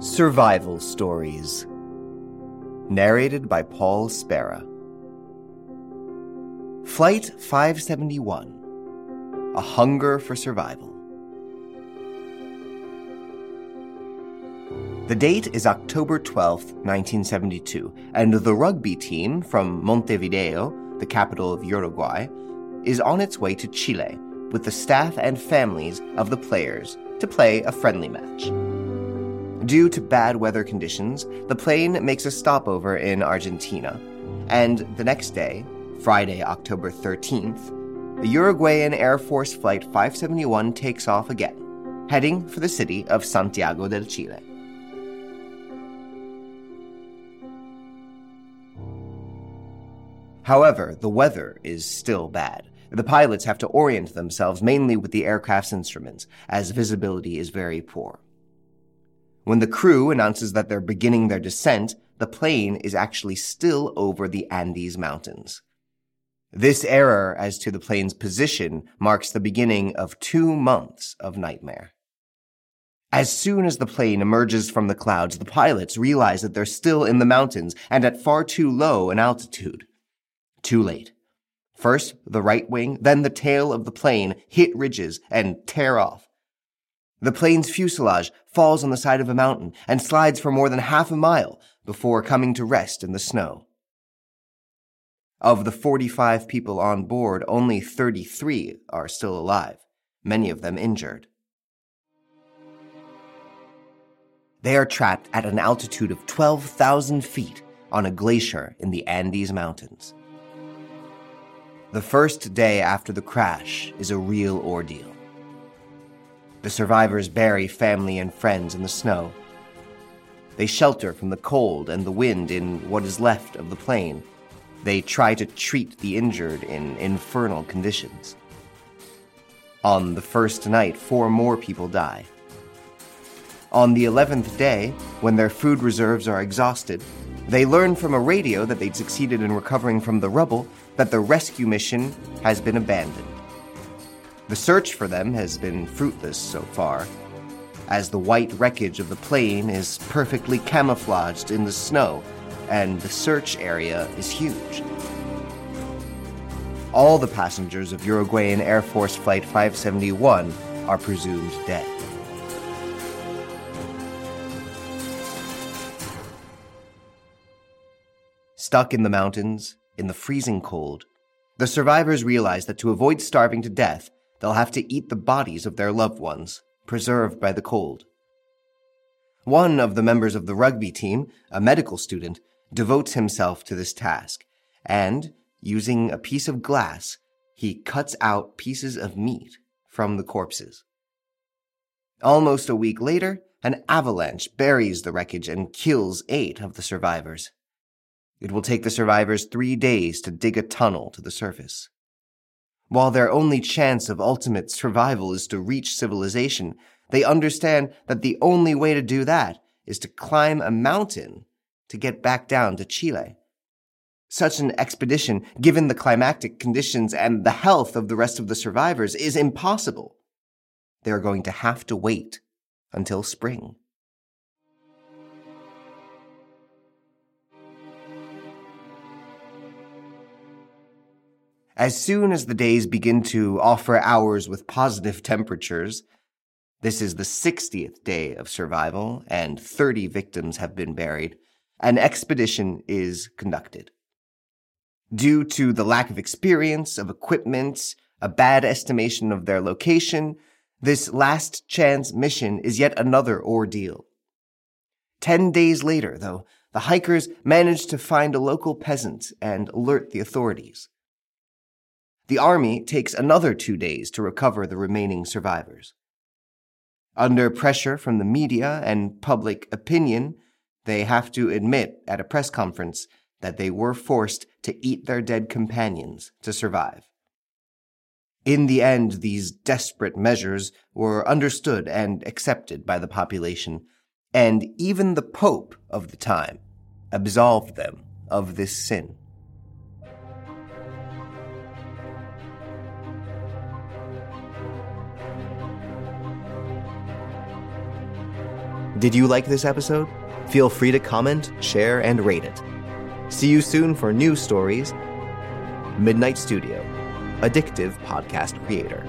Survival Stories. Narrated by Paul Spera. Flight 571 A Hunger for Survival. The date is October 12, 1972, and the rugby team from Montevideo, the capital of Uruguay, is on its way to Chile with the staff and families of the players to play a friendly match. Due to bad weather conditions, the plane makes a stopover in Argentina, and the next day, Friday, October 13th, the Uruguayan Air Force Flight 571 takes off again, heading for the city of Santiago del Chile. However, the weather is still bad. The pilots have to orient themselves mainly with the aircraft's instruments, as visibility is very poor. When the crew announces that they're beginning their descent, the plane is actually still over the Andes Mountains. This error as to the plane's position marks the beginning of two months of nightmare. As soon as the plane emerges from the clouds, the pilots realize that they're still in the mountains and at far too low an altitude. Too late. First, the right wing, then the tail of the plane hit ridges and tear off. The plane's fuselage falls on the side of a mountain and slides for more than half a mile before coming to rest in the snow. Of the 45 people on board, only 33 are still alive, many of them injured. They are trapped at an altitude of 12,000 feet on a glacier in the Andes Mountains. The first day after the crash is a real ordeal. The survivors bury family and friends in the snow. They shelter from the cold and the wind in what is left of the plane. They try to treat the injured in infernal conditions. On the first night, four more people die. On the eleventh day, when their food reserves are exhausted, they learn from a radio that they'd succeeded in recovering from the rubble that the rescue mission has been abandoned. The search for them has been fruitless so far, as the white wreckage of the plane is perfectly camouflaged in the snow, and the search area is huge. All the passengers of Uruguayan Air Force Flight 571 are presumed dead. Stuck in the mountains, in the freezing cold, the survivors realize that to avoid starving to death, they'll have to eat the bodies of their loved ones, preserved by the cold. One of the members of the rugby team, a medical student, devotes himself to this task, and, using a piece of glass, he cuts out pieces of meat from the corpses. Almost a week later, an avalanche buries the wreckage and kills eight of the survivors. It will take the survivors three days to dig a tunnel to the surface. While their only chance of ultimate survival is to reach civilization, they understand that the only way to do that is to climb a mountain to get back down to Chile. Such an expedition, given the climatic conditions and the health of the rest of the survivors, is impossible. They are going to have to wait until spring. As soon as the days begin to offer hours with positive temperatures, this is the 60th day of survival and 30 victims have been buried, an expedition is conducted. Due to the lack of experience, of equipment, a bad estimation of their location, this last chance mission is yet another ordeal. Ten days later, though, the hikers manage to find a local peasant and alert the authorities. The army takes another two days to recover the remaining survivors. Under pressure from the media and public opinion, they have to admit at a press conference that they were forced to eat their dead companions to survive. In the end, these desperate measures were understood and accepted by the population, and even the Pope of the time absolved them of this sin. Did you like this episode? Feel free to comment, share, and rate it. See you soon for new stories. Midnight Studio, addictive podcast creator.